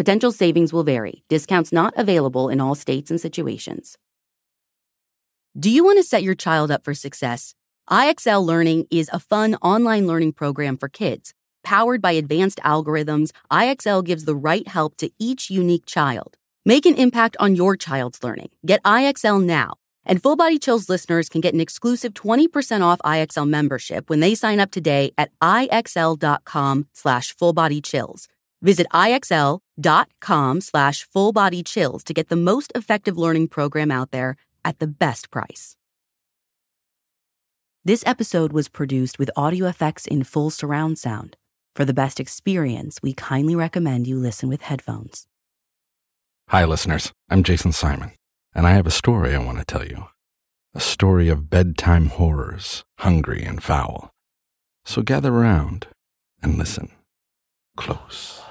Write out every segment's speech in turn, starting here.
Potential savings will vary. Discounts not available in all states and situations. Do you want to set your child up for success? IXL Learning is a fun online learning program for kids. Powered by advanced algorithms, IXL gives the right help to each unique child. Make an impact on your child's learning. Get IXL now. And Full Body Chills listeners can get an exclusive 20% off IXL membership when they sign up today at IXL.com slash fullbodychills. Visit IXL.com slash fullbodychills to get the most effective learning program out there at the best price. This episode was produced with audio effects in full surround sound. For the best experience, we kindly recommend you listen with headphones. Hi, listeners. I'm Jason Simon, and I have a story I want to tell you. A story of bedtime horrors, hungry and foul. So gather around and listen close.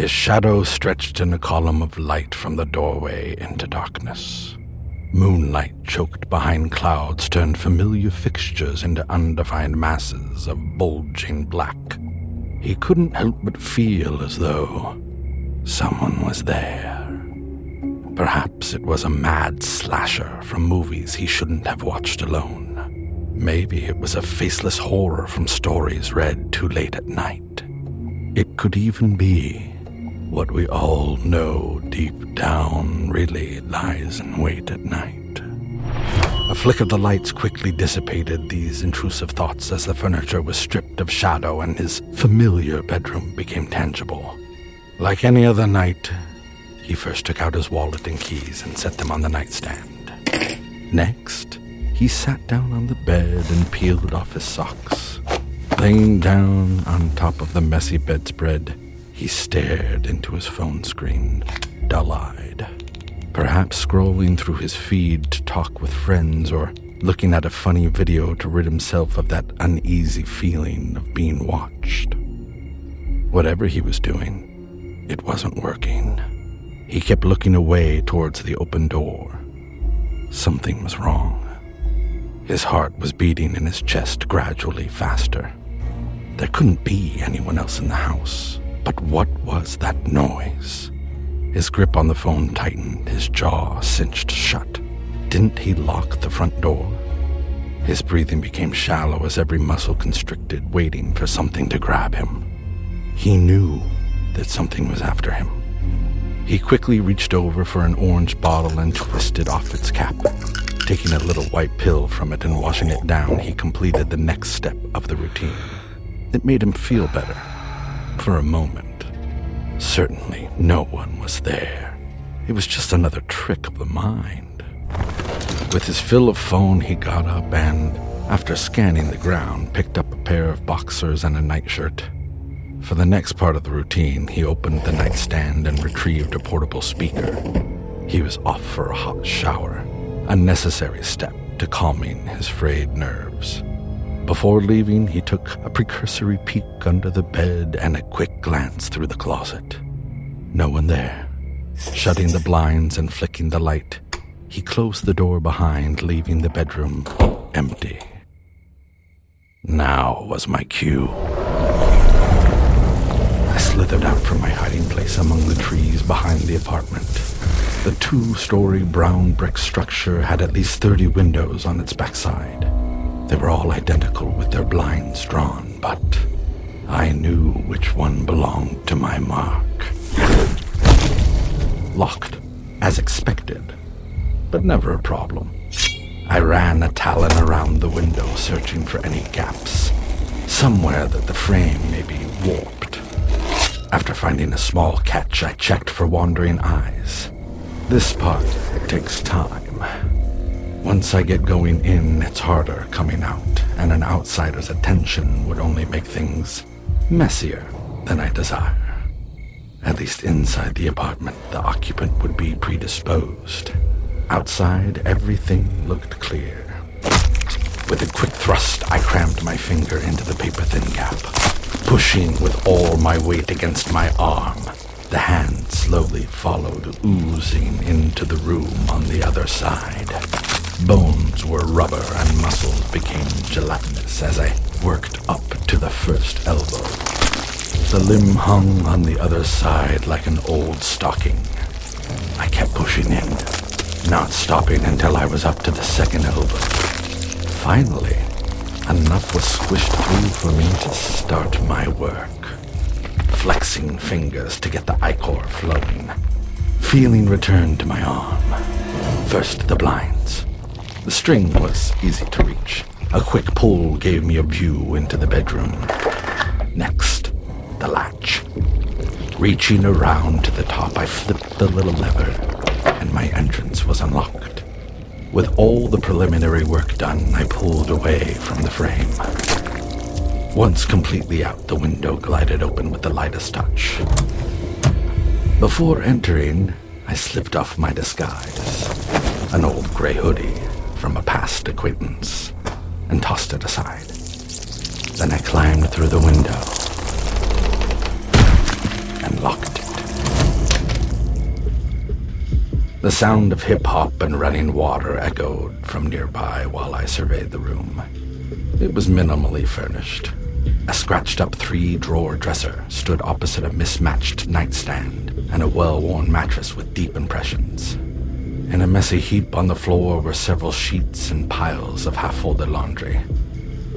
His shadow stretched in a column of light from the doorway into darkness. Moonlight choked behind clouds turned familiar fixtures into undefined masses of bulging black. He couldn't help but feel as though someone was there. Perhaps it was a mad slasher from movies he shouldn't have watched alone. Maybe it was a faceless horror from stories read too late at night. It could even be what we all know deep down really lies in wait at night. A flick of the lights quickly dissipated these intrusive thoughts as the furniture was stripped of shadow and his familiar bedroom became tangible. Like any other night, he first took out his wallet and keys and set them on the nightstand. Next, he sat down on the bed and peeled off his socks. Laying down on top of the messy bedspread, he stared into his phone screen, dull eyed. Perhaps scrolling through his feed to talk with friends or looking at a funny video to rid himself of that uneasy feeling of being watched. Whatever he was doing, it wasn't working. He kept looking away towards the open door. Something was wrong. His heart was beating in his chest gradually faster. There couldn't be anyone else in the house. But what was that noise? His grip on the phone tightened, his jaw cinched shut. Didn't he lock the front door? His breathing became shallow as every muscle constricted, waiting for something to grab him. He knew that something was after him. He quickly reached over for an orange bottle and twisted off its cap. Taking a little white pill from it and washing it down, he completed the next step of the routine. It made him feel better for a moment. Certainly no one was there. It was just another trick of the mind. With his fill of phone, he got up and, after scanning the ground, picked up a pair of boxers and a nightshirt. For the next part of the routine, he opened the nightstand and retrieved a portable speaker. He was off for a hot shower, a necessary step to calming his frayed nerves. Before leaving, he took a precursory peek under the bed and a quick glance through the closet. No one there. Shutting the blinds and flicking the light, he closed the door behind, leaving the bedroom empty. Now was my cue. I slithered out from my hiding place among the trees behind the apartment. The two story brown brick structure had at least 30 windows on its backside. They were all identical with their blinds drawn, but I knew which one belonged to my mark. Locked, as expected, but never a problem. I ran a talon around the window, searching for any gaps. Somewhere that the frame may be warped. After finding a small catch, I checked for wandering eyes. This part takes time. Once I get going in, it's harder coming out, and an outsider's attention would only make things messier than I desire. At least inside the apartment, the occupant would be predisposed. Outside, everything looked clear. With a quick thrust, I crammed my finger into the paper thin gap, pushing with all my weight against my arm. The hand slowly followed, oozing into the room on the other side. Bones were rubber and muscles became gelatinous as I worked up to the first elbow. The limb hung on the other side like an old stocking. I kept pushing in, not stopping until I was up to the second elbow. Finally, enough was squished through for me to start my work. Flexing fingers to get the ichor flowing. Feeling returned to my arm. First the blinds. The string was easy to reach. A quick pull gave me a view into the bedroom. Next, the latch. Reaching around to the top, I flipped the little lever, and my entrance was unlocked. With all the preliminary work done, I pulled away from the frame. Once completely out, the window glided open with the lightest touch. Before entering, I slipped off my disguise an old gray hoodie from a past acquaintance and tossed it aside. Then I climbed through the window and locked it. The sound of hip hop and running water echoed from nearby while I surveyed the room. It was minimally furnished. A scratched up three drawer dresser stood opposite a mismatched nightstand and a well worn mattress with deep impressions. In a messy heap on the floor were several sheets and piles of half folded laundry.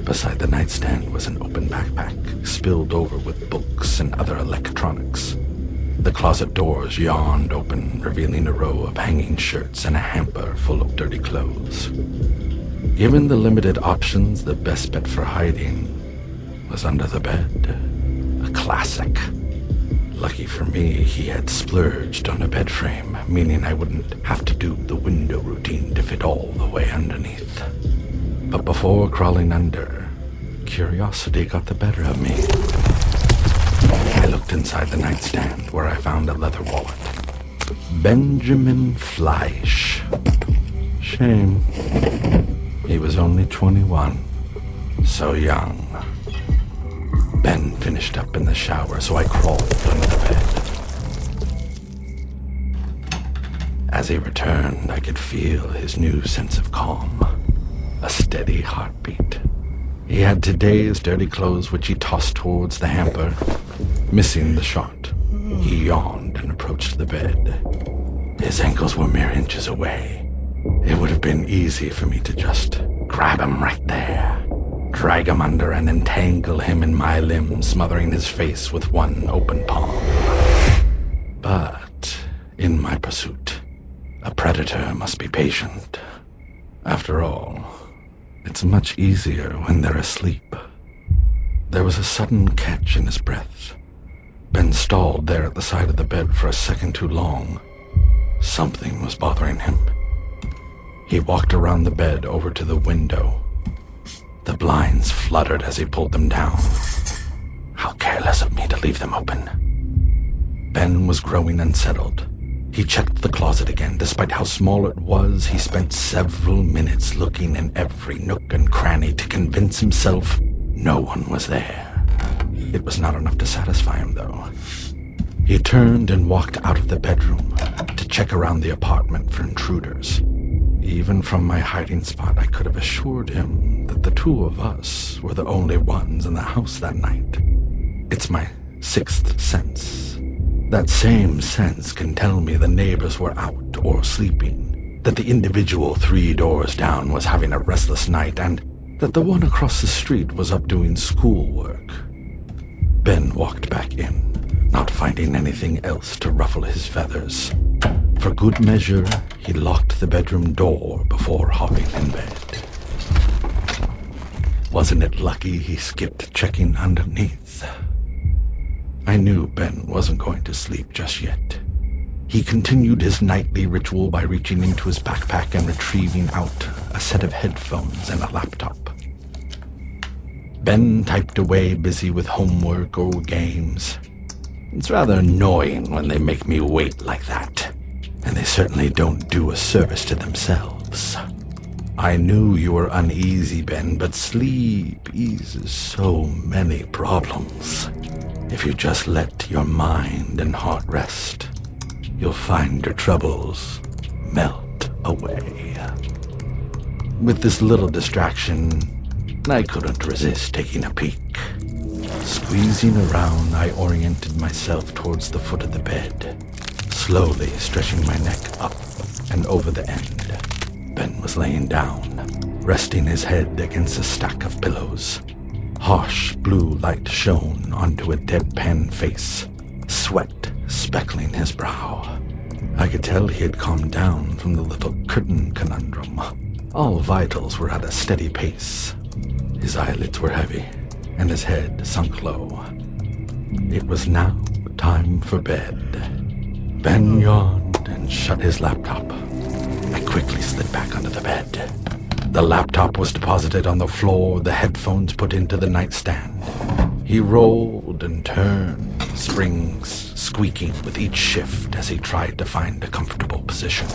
Beside the nightstand was an open backpack, spilled over with books and other electronics. The closet doors yawned open, revealing a row of hanging shirts and a hamper full of dirty clothes. Given the limited options, the best bet for hiding was under the bed. A classic. Lucky for me, he had splurged on a bed frame, meaning I wouldn't have to do the window routine to fit all the way underneath. But before crawling under, curiosity got the better of me. I looked inside the nightstand where I found a leather wallet. Benjamin Fleisch. Shame. He was only 21. So young. Ben finished up in the shower, so I crawled under the bed. As he returned, I could feel his new sense of calm, a steady heartbeat. He had today's dirty clothes, which he tossed towards the hamper. Missing the shot, he yawned and approached the bed. His ankles were mere inches away. It would have been easy for me to just grab him right there drag him under and entangle him in my limbs, smothering his face with one open palm. But in my pursuit, a predator must be patient. After all, it's much easier when they're asleep. There was a sudden catch in his breath. Ben stalled there at the side of the bed for a second too long. Something was bothering him. He walked around the bed over to the window the blinds fluttered as he pulled them down. How careless of me to leave them open. Ben was growing unsettled. He checked the closet again. Despite how small it was, he spent several minutes looking in every nook and cranny to convince himself no one was there. It was not enough to satisfy him, though. He turned and walked out of the bedroom to check around the apartment for intruders. Even from my hiding spot, I could have assured him that the two of us were the only ones in the house that night. It's my sixth sense. That same sense can tell me the neighbors were out or sleeping, that the individual three doors down was having a restless night, and that the one across the street was up doing schoolwork. Ben walked back in, not finding anything else to ruffle his feathers. For good measure, he locked the bedroom door before hopping in bed. Wasn't it lucky he skipped checking underneath? I knew Ben wasn't going to sleep just yet. He continued his nightly ritual by reaching into his backpack and retrieving out a set of headphones and a laptop. Ben typed away, busy with homework or games. It's rather annoying when they make me wait like that, and they certainly don't do a service to themselves. I knew you were uneasy, Ben, but sleep eases so many problems. If you just let your mind and heart rest, you'll find your troubles melt away. With this little distraction, I couldn't resist taking a peek. Squeezing around, I oriented myself towards the foot of the bed, slowly stretching my neck up and over the end. Ben was laying down, resting his head against a stack of pillows. Harsh blue light shone onto a deadpan face, sweat speckling his brow. I could tell he had calmed down from the little curtain conundrum. All vitals were at a steady pace. His eyelids were heavy, and his head sunk low. It was now time for bed. Ben yawned and shut his laptop. I quickly slid back under the bed. The laptop was deposited on the floor, the headphones put into the nightstand. He rolled and turned, springs squeaking with each shift as he tried to find a comfortable position.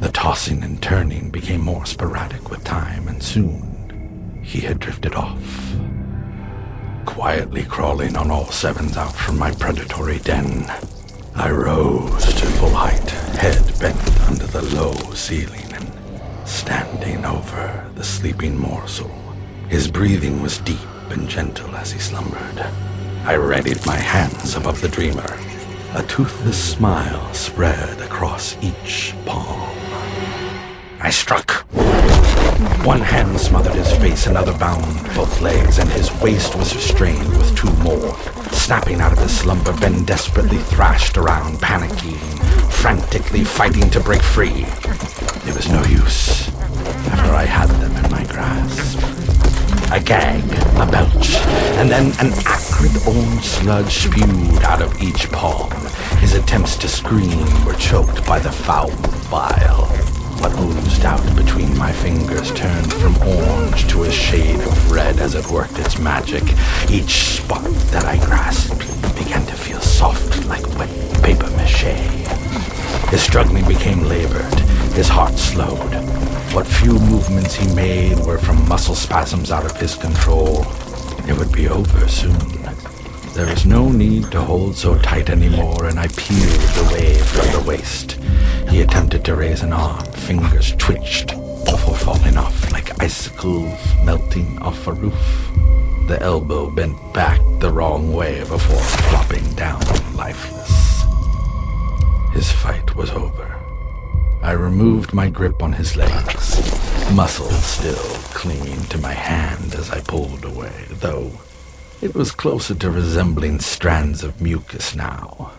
The tossing and turning became more sporadic with time, and soon he had drifted off. Quietly crawling on all sevens out from my predatory den, I rose to full height, head bent under the low ceiling and standing over the sleeping morsel. His breathing was deep and gentle as he slumbered. I readied my hands above the dreamer. A toothless smile spread across each palm. I struck. One hand smothered his face, another bound both legs, and his waist was restrained with two more. Snapping out of his slumber, Ben desperately thrashed around, panicking, frantically fighting to break free. It was no use, after I had them in my grasp. A gag, a belch, and then an acrid orange sludge spewed out of each palm. His attempts to scream were choked by the foul bile. What oozed out my fingers turned from orange to a shade of red as it worked its magic. Each spot that I grasped began to feel soft like wet paper mache. His struggling became labored, his heart slowed. What few movements he made were from muscle spasms out of his control. It would be over soon. There was no need to hold so tight anymore, and I peeled away from the waist. He attempted to raise an arm, fingers twitched before falling off like icicles melting off a roof. The elbow bent back the wrong way before flopping down lifeless. His fight was over. I removed my grip on his legs, muscles still clinging to my hand as I pulled away, though it was closer to resembling strands of mucus now.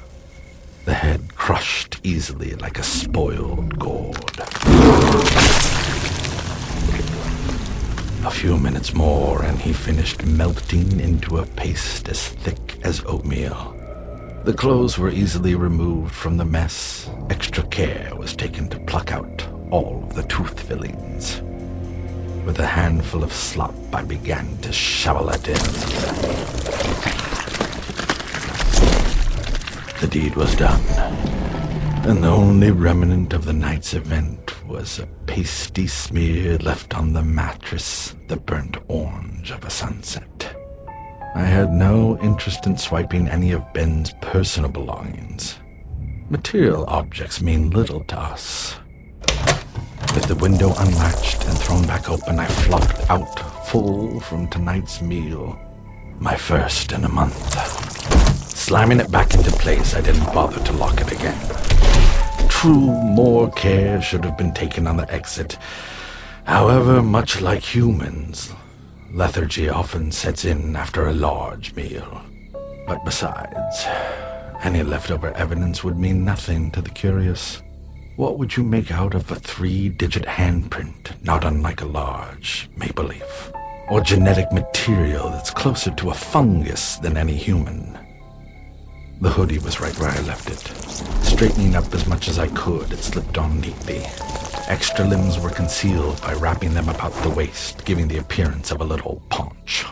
The head crushed easily like a spoiled gourd. A few minutes more, and he finished melting into a paste as thick as oatmeal. The clothes were easily removed from the mess. Extra care was taken to pluck out all of the tooth fillings. With a handful of slop, I began to shovel it in. The deed was done, and the only remnant of the night's event was a pasty smear left on the mattress, the burnt orange of a sunset. I had no interest in swiping any of Ben's personal belongings. Material objects mean little to us. With the window unlatched and thrown back open, I flopped out full from tonight's meal. My first in a month. Slamming it back into place, I didn't bother to lock it again. True, more care should have been taken on the exit. However, much like humans, lethargy often sets in after a large meal. But besides, any leftover evidence would mean nothing to the curious. What would you make out of a three digit handprint, not unlike a large maple leaf? Or genetic material that's closer to a fungus than any human? The hoodie was right where I left it. Straightening up as much as I could, it slipped on neatly. Extra limbs were concealed by wrapping them about the waist, giving the appearance of a little paunch.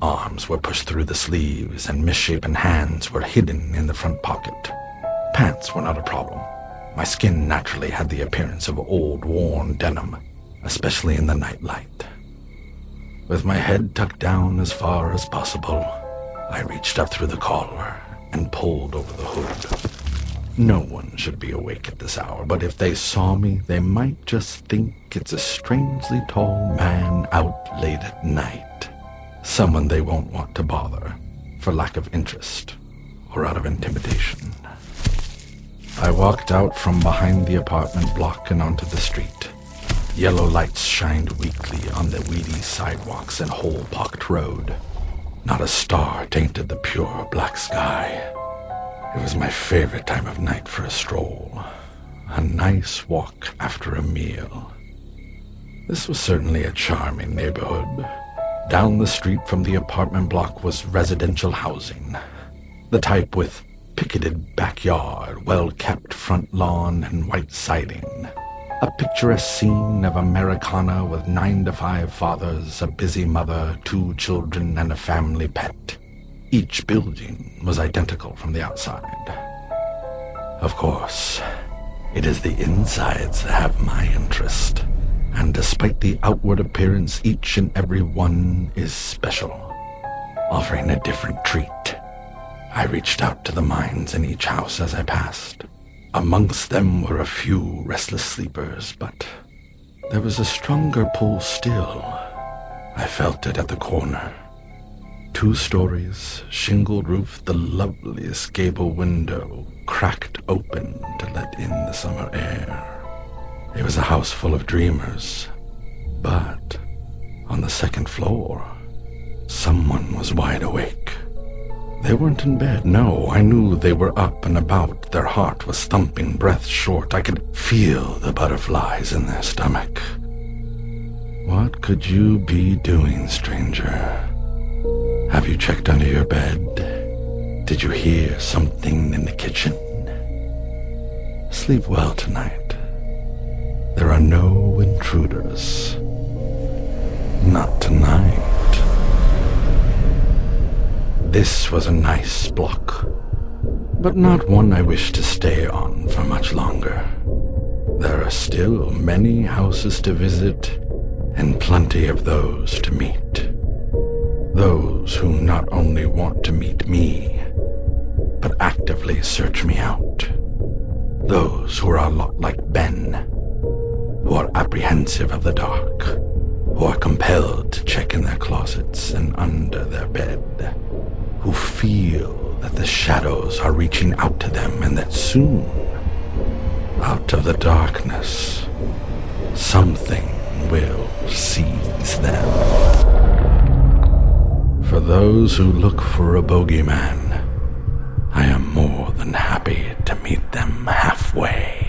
Arms were pushed through the sleeves, and misshapen hands were hidden in the front pocket. Pants were not a problem. My skin naturally had the appearance of old, worn denim, especially in the night light. With my head tucked down as far as possible, I reached up through the collar and pulled over the hood. No one should be awake at this hour, but if they saw me, they might just think it's a strangely tall man out late at night. Someone they won't want to bother for lack of interest or out of intimidation. I walked out from behind the apartment block and onto the street. Yellow lights shined weakly on the weedy sidewalks and hole-pocked road. Not a star tainted the pure black sky. It was my favorite time of night for a stroll. A nice walk after a meal. This was certainly a charming neighborhood. Down the street from the apartment block was residential housing. The type with picketed backyard, well-kept front lawn, and white siding. A picturesque scene of Americana with nine to five fathers, a busy mother, two children, and a family pet. Each building was identical from the outside. Of course, it is the insides that have my interest, and despite the outward appearance, each and every one is special, offering a different treat. I reached out to the minds in each house as I passed. Amongst them were a few restless sleepers, but there was a stronger pull still. I felt it at the corner. Two stories, shingled roof, the loveliest gable window cracked open to let in the summer air. It was a house full of dreamers, but on the second floor, someone was wide awake. They weren't in bed, no. I knew they were up and about. Their heart was thumping, breath short. I could feel the butterflies in their stomach. What could you be doing, stranger? Have you checked under your bed? Did you hear something in the kitchen? Sleep well tonight. There are no intruders. Not tonight. This was a nice block, but not one I wish to stay on for much longer. There are still many houses to visit and plenty of those to meet. Those who not only want to meet me, but actively search me out. Those who are a lot like Ben, who are apprehensive of the dark, who are compelled to check in their closets and under their bed who feel that the shadows are reaching out to them and that soon, out of the darkness, something will seize them. For those who look for a bogeyman, I am more than happy to meet them halfway.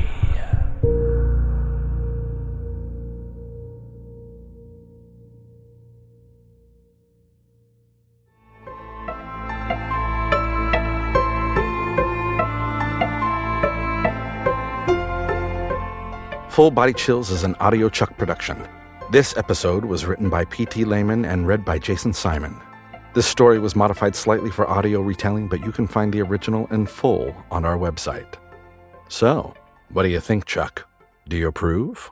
Full Body Chills is an Audio Chuck production. This episode was written by P.T. Lehman and read by Jason Simon. This story was modified slightly for audio retelling, but you can find the original in full on our website. So, what do you think, Chuck? Do you approve?